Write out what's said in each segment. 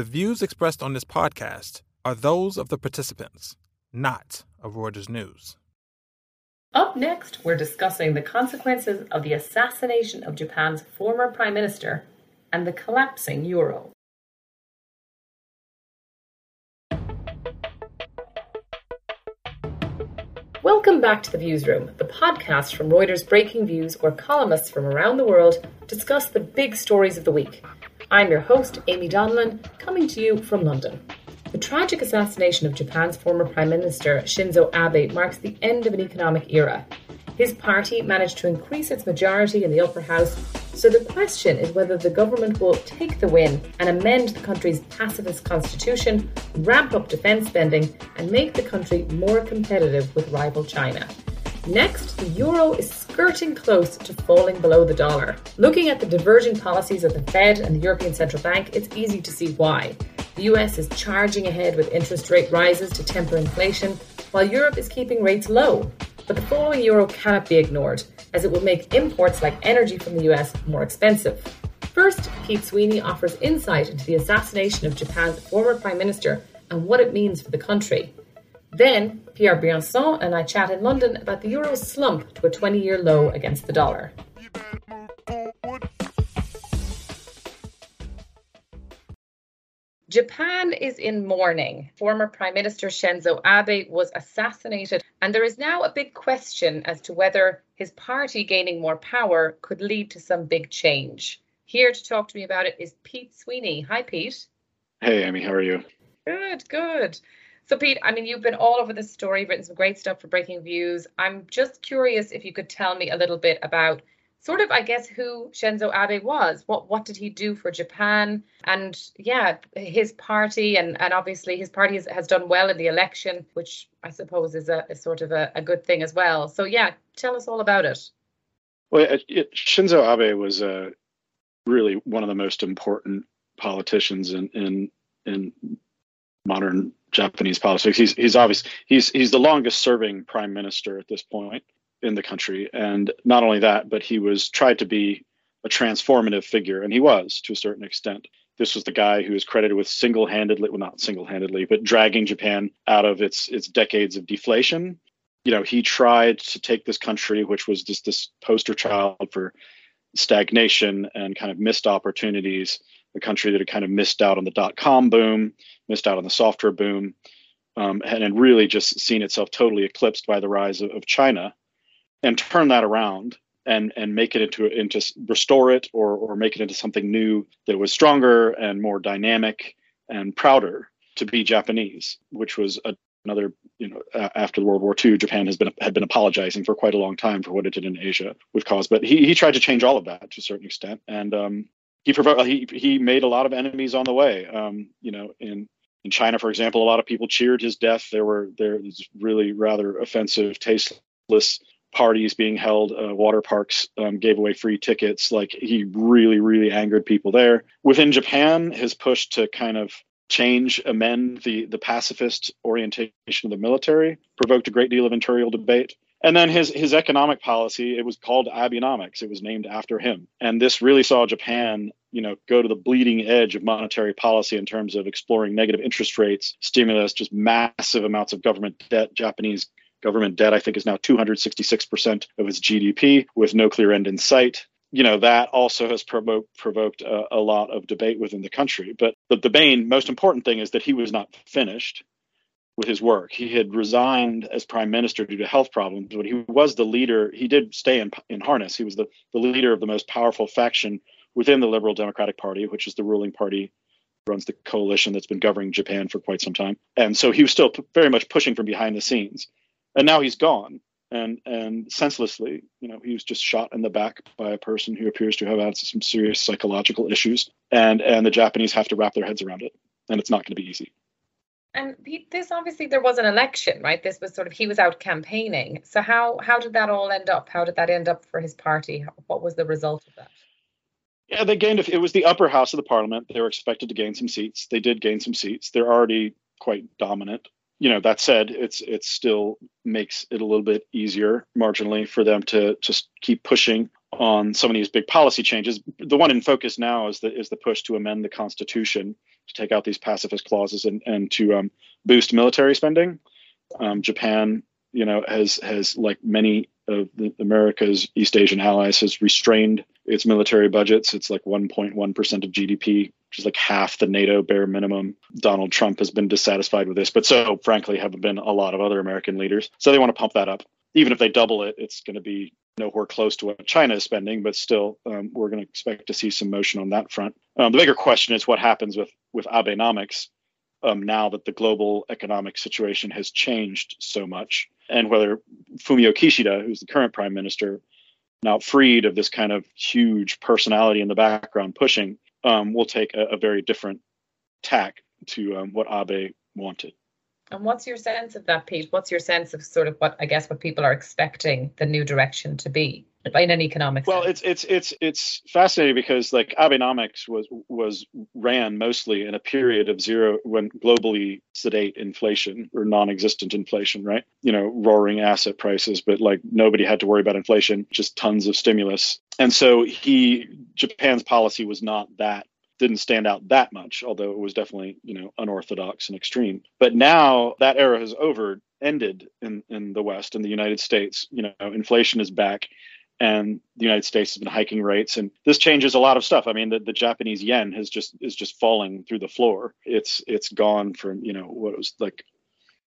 The views expressed on this podcast are those of the participants, not of Reuters News. Up next, we're discussing the consequences of the assassination of Japan's former prime minister and the collapsing euro. Welcome back to the Viewsroom, the podcast from Reuters Breakingviews, where columnists from around the world discuss the big stories of the week. I'm your host, Amy Donlan, coming to you from London. The tragic assassination of Japan's former Prime Minister Shinzo Abe marks the end of an economic era. His party managed to increase its majority in the upper house, so the question is whether the government will take the win and amend the country's pacifist constitution, ramp up defence spending, and make the country more competitive with rival China. Next, the euro is skirting close to falling below the dollar. Looking at the diverging policies of the Fed and the European Central Bank, it's easy to see why. The US is charging ahead with interest rate rises to temper inflation, while Europe is keeping rates low. But the falling euro cannot be ignored, as it will make imports like energy from the US more expensive. First, Pete Sweeney offers insight into the assassination of Japan's former Prime Minister and what it means for the country. Then, Pierre Briançon and I chat in London about the euro's slump to a 20 year low against the dollar. Japan is in mourning. Former Prime Minister Shinzo Abe was assassinated, and there is now a big question as to whether his party gaining more power could lead to some big change. Here to talk to me about it is Pete Sweeney. Hi, Pete. Hey, Amy, how are you? Good, good. So, Pete, I mean, you've been all over this story, written some great stuff for Breakingviews. I'm just curious if you could tell me a little bit about sort of, I guess, who Shinzo Abe was. What what did he do for Japan? And yeah, his party, and, and obviously his party has, has done well in the election, which I suppose is a is sort of a, a good thing as well. So yeah, tell us all about it. Well, it, it, Shinzo Abe was uh, really one of the most important politicians in in in modern Japanese politics. He's he's obvious. He's he's the longest serving prime minister at this point in the country, and not only that, but he was tried to be a transformative figure, and he was to a certain extent. This was the guy who is credited with single-handedly, well, not single-handedly, but dragging Japan out of its its decades of deflation. You know, he tried to take this country, which was just this poster child for stagnation and kind of missed opportunities, a country that had kind of missed out on the dot com boom, missed out on the software boom, um, and, and really just seen itself totally eclipsed by the rise of, of China, and turn that around and and make it into into restore it or or make it into something new that was stronger and more dynamic and prouder to be Japanese, which was a, another you know after World War II, Japan has been had been apologizing for quite a long time for what it did in Asia with cause, but he he tried to change all of that to a certain extent, and um, he he he made a lot of enemies on the way. Um, you know, in in China, for example, a lot of people cheered his death. There were there was really rather offensive, tasteless parties being held. Uh, water parks um, gave away free tickets. Like he really, really angered people there. Within Japan, his push to kind of change, amend the the pacifist orientation of the military provoked a great deal of internal debate. And then his his economic policy, it was called Abenomics. It was named after him. And this really saw Japan, you know, go to the bleeding edge of monetary policy in terms of exploring negative interest rates, stimulus, just massive amounts of government debt. Japanese government debt, I think, is now 266% of its GDP with no clear end in sight you know that also has provo- provoked a, a, lot of debate within the country but the, the main most important thing is that he was not finished with his work. He had resigned as prime minister due to health problems, but he was the leader. He did stay in, in harness. He was the, the leader of the most powerful faction within the Liberal Democratic Party, which is the ruling party, runs the coalition that's been governing Japan for quite some time. And so he was still p- very much pushing from behind the scenes. And now he's gone. And and senselessly, you know, he was just shot in the back by a person who appears to have had some serious psychological issues. And and the Japanese have to wrap their heads around it. And it's not going to be easy. And this obviously there was an election, right? This was sort of he was out campaigning. So how how did that all end up? How did that end up for his party? What was the result of that? Yeah, they gained. It was the upper house of the parliament. They were expected to gain some seats. They did gain some seats. They're already quite dominant. You know, that said, it's it still makes it a little bit easier marginally for them to just keep pushing on some of these big policy changes. The one in focus now is the is the push to amend the constitution to take out these pacifist clauses and and to um, boost military spending. Um, Japan, you know, has has like many of America's East Asian allies has restrained its military budgets. It's like 1.1 percent of GDP, which is like half the NATO bare minimum. Donald Trump has been dissatisfied with this, but so frankly have been a lot of other American leaders. So they want to pump that up. Even if they double it, it's going to be nowhere close to what China is spending, but still, um, we're going to expect to see some motion on that front. Um, the bigger question is what happens with with Abenomics um, now that the global economic situation has changed so much, and whether Fumio Kishida, who's the current prime minister, now freed of this kind of huge personality in the background pushing, um, will take a, a, very different tack to um, what Abe wanted. And what's your sense of that, Pete? What's your sense of sort of what I guess what people are expecting the new direction to be in an economic well sense? it's it's it's it's fascinating because like abenomics was was ran mostly in a period of zero when globally sedate inflation or non-existent inflation right you know roaring asset prices but like nobody had to worry about inflation just tons of stimulus and so he japan's policy was not that didn't stand out that much, although it was definitely, you know, unorthodox and extreme. But now that era has over, ended in, in the West, in the United States. You know, inflation is back and the United States has been hiking rates, and this changes a lot of stuff. I mean, the, the Japanese yen has just is just falling through the floor. It's it's gone from you know what was like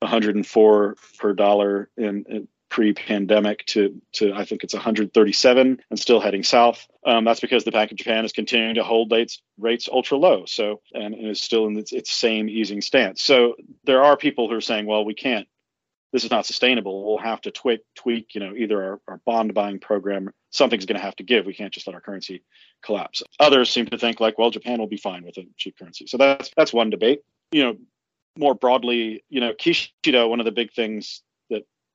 104 per dollar in, in pre-pandemic to to I think it's 137 and still heading south. Um, that's because the Bank of Japan is continuing to hold rates rates ultra low. So and, and is still in its, its same easing stance. So there are people who are saying, well, we can't. This is not sustainable. We'll have to tweak, tweak you know, either our, our bond buying program, something's going to have to give. We can't just let our currency collapse. Others seem to think like, well, Japan will be fine with a cheap currency. So that's that's one debate. You know, more broadly, you know, Kishida, one of the big things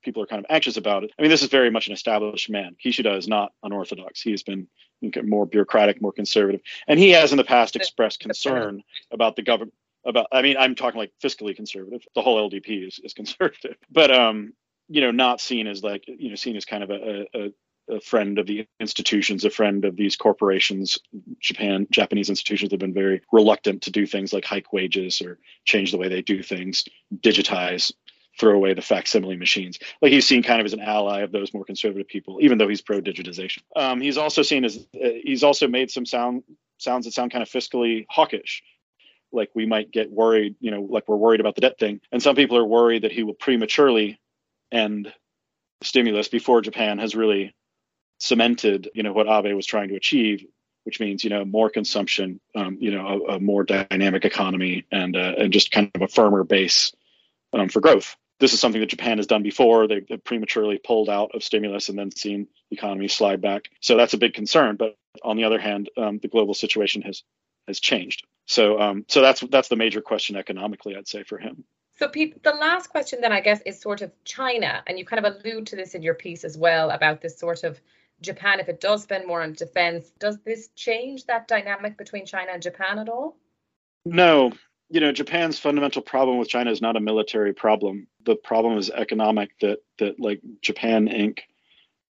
people are kind of anxious about it. I mean, this is very much an established man. Kishida is not unorthodox. He has been more bureaucratic, more conservative, and he has in the past expressed concern about the government. About, I mean, I'm talking like fiscally conservative. The whole LDP is, is conservative, but um, you know, not seen as like you know, seen as kind of a, a a friend of the institutions, a friend of these corporations. Japan, Japanese institutions have been very reluctant to do things like hike wages or change the way they do things, digitize throw away the facsimile machines. Like he's seen kind of as an ally of those more conservative people, even though he's pro digitization. Um, he's also seen as uh, he's also made some sound sounds that sound kind of fiscally hawkish. Like we might get worried, you know, like we're worried about the debt thing. And some people are worried that he will prematurely end stimulus before Japan has really cemented, you know, what Abe was trying to achieve, which means, you know, more consumption, um, you know, a, a, more dynamic economy and uh, and just kind of a firmer base um, for growth this is something that Japan has done before. They've, prematurely pulled out of stimulus and then seen the economy slide back. So that's a big concern. But on the other hand, um, the global situation has has changed. So um, so that's that's the major question economically, I'd say, for him. So, Pete, the last question then I guess is sort of China, and you kind of allude to this in your piece as well about this sort of Japan. If it does spend more on defense, does this change that dynamic between China and Japan at all? No, you know, Japan's fundamental problem with China is not a military problem. The problem is economic. That that like Japan Inc.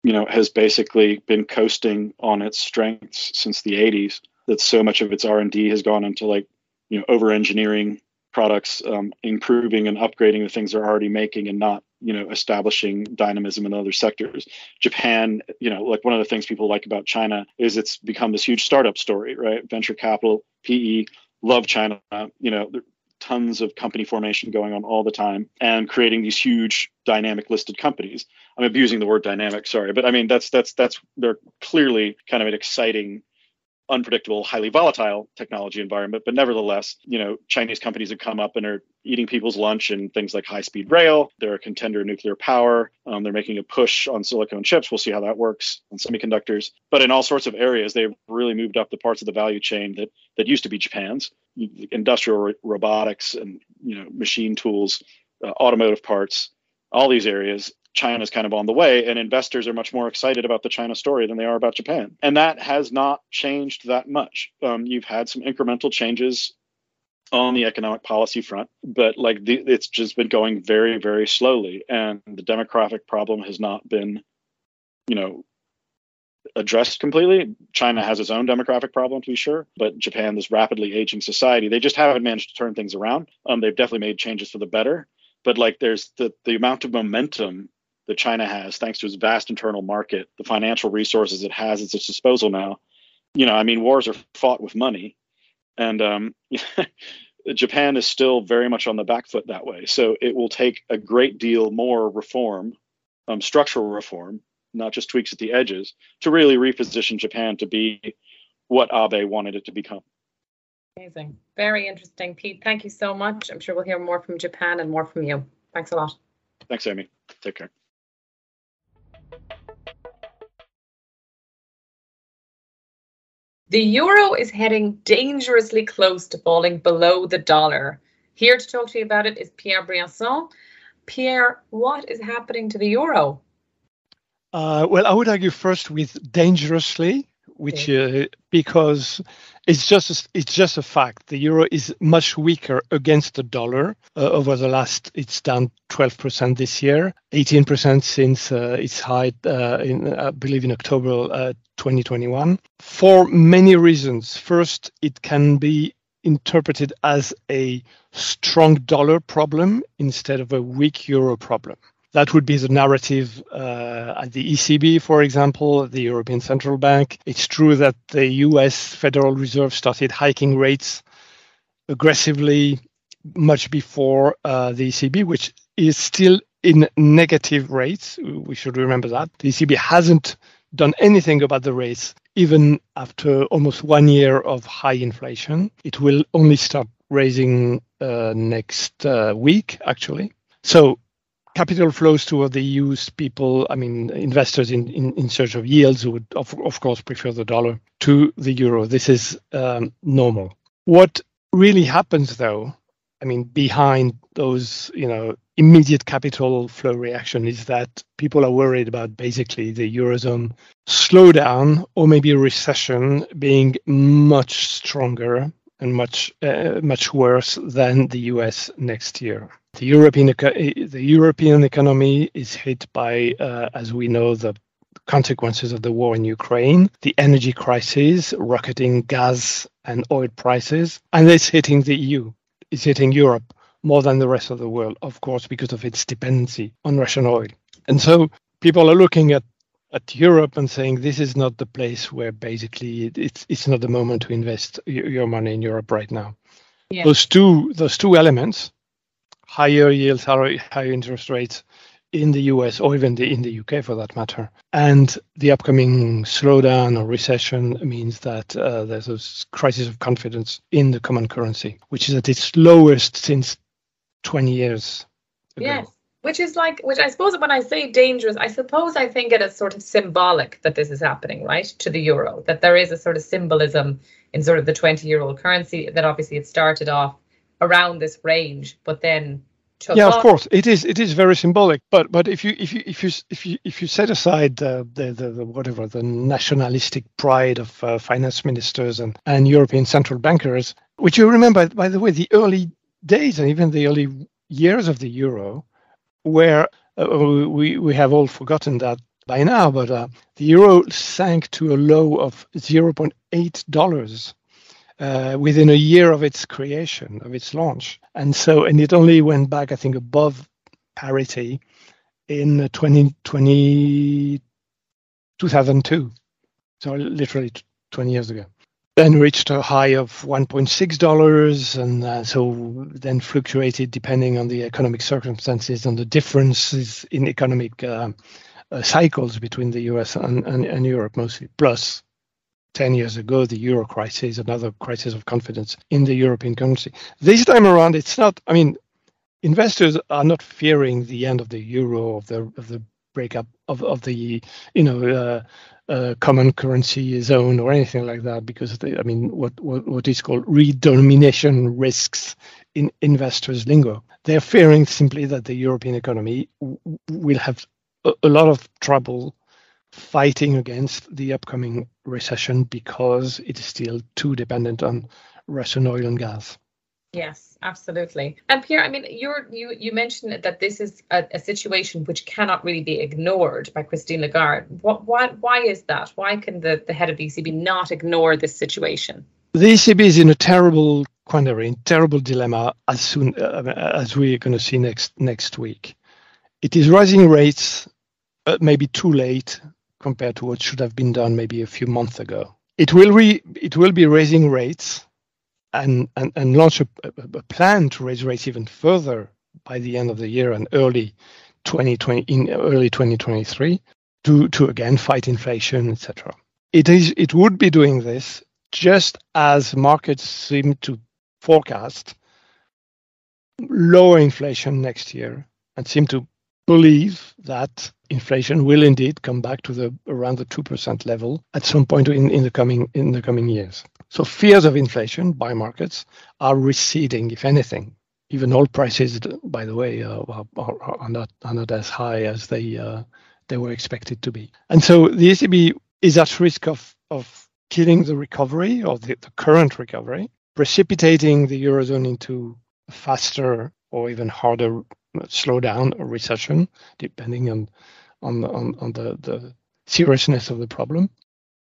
You know, has basically been coasting on its strengths since the 80s. That so much of its R and D has gone into like you know over engineering products, um, improving and upgrading the things they're already making, and not you know establishing dynamism in other sectors. Japan, you know, like one of the things people like about China is it's become this huge startup story, right? Venture capital, PE love China. You know, tons of company formation going on all the time and creating these huge dynamic listed companies. I'm abusing the word dynamic, sorry, but I mean that's that's that's they're clearly kind of an exciting unpredictable, highly volatile technology environment. But nevertheless, you know, Chinese companies have come up and are eating people's lunch in things like high speed rail. They're a contender in nuclear power. Um, they're making a push on silicon chips. We'll see how that works on semiconductors. But in all sorts of areas, they've really moved up the parts of the value chain that that used to be Japan's industrial robotics and you know machine tools, uh, automotive parts, all these areas China's kind of on the way, and investors are much more excited about the China story than they are about Japan. And that has not changed that much. Um, you've had some incremental changes on the economic policy front, but like the, it's just been going very, very slowly. And the demographic problem has not been, you know, addressed completely. China has its own demographic problem, to be sure, but Japan, this rapidly aging society, they just haven't managed to turn things around. Um, they've definitely made changes for the better, but like there's the the amount of momentum that China has, thanks to its vast internal market, the financial resources it has at its disposal now. You know, I mean, wars are fought with money, and um, Japan is still very much on the back foot that way. So it will take a great deal more reform, um, structural reform, not just tweaks at the edges, to really reposition Japan to be what Abe wanted it to become. Amazing. Very interesting. Pete, thank you so much. I'm sure we'll hear more from Japan and more from you. Thanks a lot. Thanks, Amy. Take care. The euro is heading dangerously close to falling below the dollar. Here to talk to you about it is Pierre Briançon. Pierre, what is happening to the euro? Uh, well, I would argue first with dangerously, which uh, because it's just a, it's just a fact. The euro is much weaker against the dollar uh, over the last. It's down 12% this year, 18% since uh, its high uh, in I believe in October uh, 2021 for many reasons. First, it can be interpreted as a strong dollar problem instead of a weak euro problem. That would be the narrative uh, at the ECB, for example, the European Central Bank. It's true that the US Federal Reserve started hiking rates aggressively much before uh, the ECB, which is still in negative rates. We should remember that. The ECB hasn't done anything about the rates, even after almost one year of high inflation. It will only start raising uh, next uh, week, actually. So capital flows toward the EU people, I mean, investors in, in, in search of yields who would, of, of course, prefer the dollar to the euro. This is um, normal. What really happens, though, I mean, behind those, you know, immediate capital flow reaction is that people are worried about basically the eurozone slowdown or maybe a recession being much stronger and much uh, much worse than the US next year. The European the European economy is hit by, uh, as we know, the consequences of the war in Ukraine, the energy crisis, rocketing gas and oil prices, and it's hitting the EU. It's hitting Europe more than the rest of the world, of course, because of its dependency on Russian oil. And so people are looking at at Europe and saying this is not the place where basically it's it's not the moment to invest your money in Europe right now. Yeah. Those two those two elements higher yields, higher, higher interest rates in the US or even the, in the UK for that matter. And the upcoming slowdown or recession means that uh, there's a crisis of confidence in the common currency, which is at its lowest since 20 years. Ago. Yes. Which is like, which I suppose when I say dangerous, I suppose I think it is sort of symbolic that this is happening, right, to the euro, that there is a sort of symbolism in sort of the 20 year old currency that obviously it started off around this range, but then yeah, of course, it is. It is very symbolic. But but if you if you if you if you if you set aside the the, the, the whatever the nationalistic pride of uh, finance ministers and and European central bankers, which you remember by the way, the early days and even the early years of the euro, where uh, we we have all forgotten that by now, but uh, the euro sank to a low of zero point eight dollars uh, within a year of its creation, of its launch. And so, and it only went back, I think, above parity in 2020, 2002. So literally 20 years ago. Then reached a high of $1.6, and uh, so then fluctuated depending on the economic circumstances and the differences in economic uh, uh, cycles between the US and, and, and Europe mostly, plus 10 years ago, the euro crisis, another crisis of confidence in the European currency. This time around, it's not, I mean, investors are not fearing the end of the euro, of the, of the breakup of, of the, you know, uh, common currency zone or anything like that, because they, I mean, what, what, what is called redenomination risks in investors' lingo. They're fearing simply that the European economy w- will have a, a lot of trouble fighting against the upcoming recession because it is still too dependent on Russian oil and gas. Yes, absolutely. And Pierre, I mean, you're, you you mentioned that this is a, a, situation which cannot really be ignored by Christine Lagarde. What, why, why is that? Why can the, the head of the ECB not ignore this situation? The ECB is in a terrible quandary, in terrible dilemma as soon uh, as we're going to see next next week. It is raising rates, uh, maybe too late compared to what should have been done maybe a few months ago. It will re, it will be raising rates and, and, and launch a, a, plan to raise rates even further by the end of the year and early 2020 in early 2023 to, to again fight inflation, etc. It is it would be doing this just as markets seem to forecast lower inflation next year and seem to believe that inflation will indeed come back to the around the 2% level at some point in, in the coming in the coming years. So fears of inflation by markets are receding, if anything. Even oil prices, by the way, uh, are, are, not are not as high as they uh, they were expected to be. And so the ECB is at risk of of killing the recovery or the, the current recovery, precipitating the eurozone into faster or even harder slowdown or recession, depending on on on, on the, the seriousness of the problem.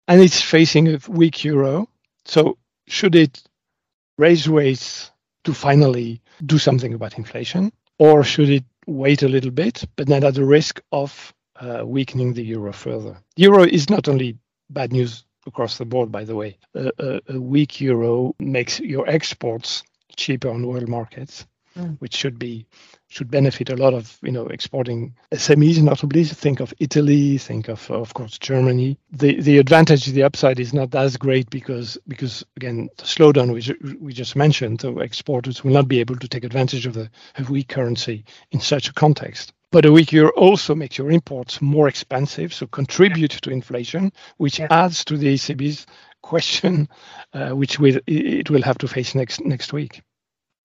And it's facing a weak euro so should it raise rates to finally do something about inflation, or should it wait a little bit, but then at the risk of uh, weakening the euro further? The euro is not only bad news across the board, by the way. a, a weak euro makes your exports cheaper on world markets, mm. which should be should benefit a lot of you know exporting SMEs, notably. Think of Italy, think of of course Germany. The the advantage, the upside is not as great because because again the slowdown which we just mentioned, the exporters will not be able to take advantage of the weak currency in such a context. But a weak euro also makes your imports more expensive, so contribute to inflation, which yeah. adds to the ECB's question, uh, which will, it will have to face next next week.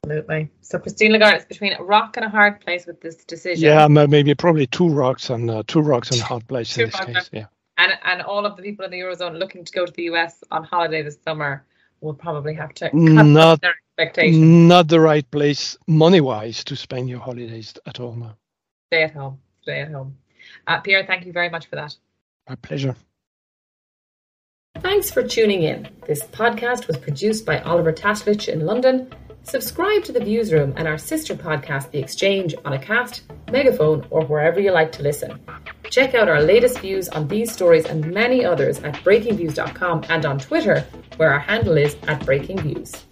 Absolutely. So Christine Lagarde is between a rock and a hard place with this decision. Yeah, maybe probably two rocks and uh, two rocks and a hard place in this case. Yeah. And and all of the people in the eurozone looking to go to the US on holiday this summer will probably have to cut not, their expectations. Not the right place money wise to spend your holidays at all now. Stay at home. Stay at home. Uh, Pierre, thank you very much for that. My pleasure. Thanks for tuning in. This podcast was produced by Oliver Taslich in London Subscribe to The Viewsroom and our sister podcast, The Exchange, on Acast, Megaphone, or wherever you like to listen. Check out our latest views on these stories and many others at breakingviews.com and on Twitter, where our handle is at breakingviews.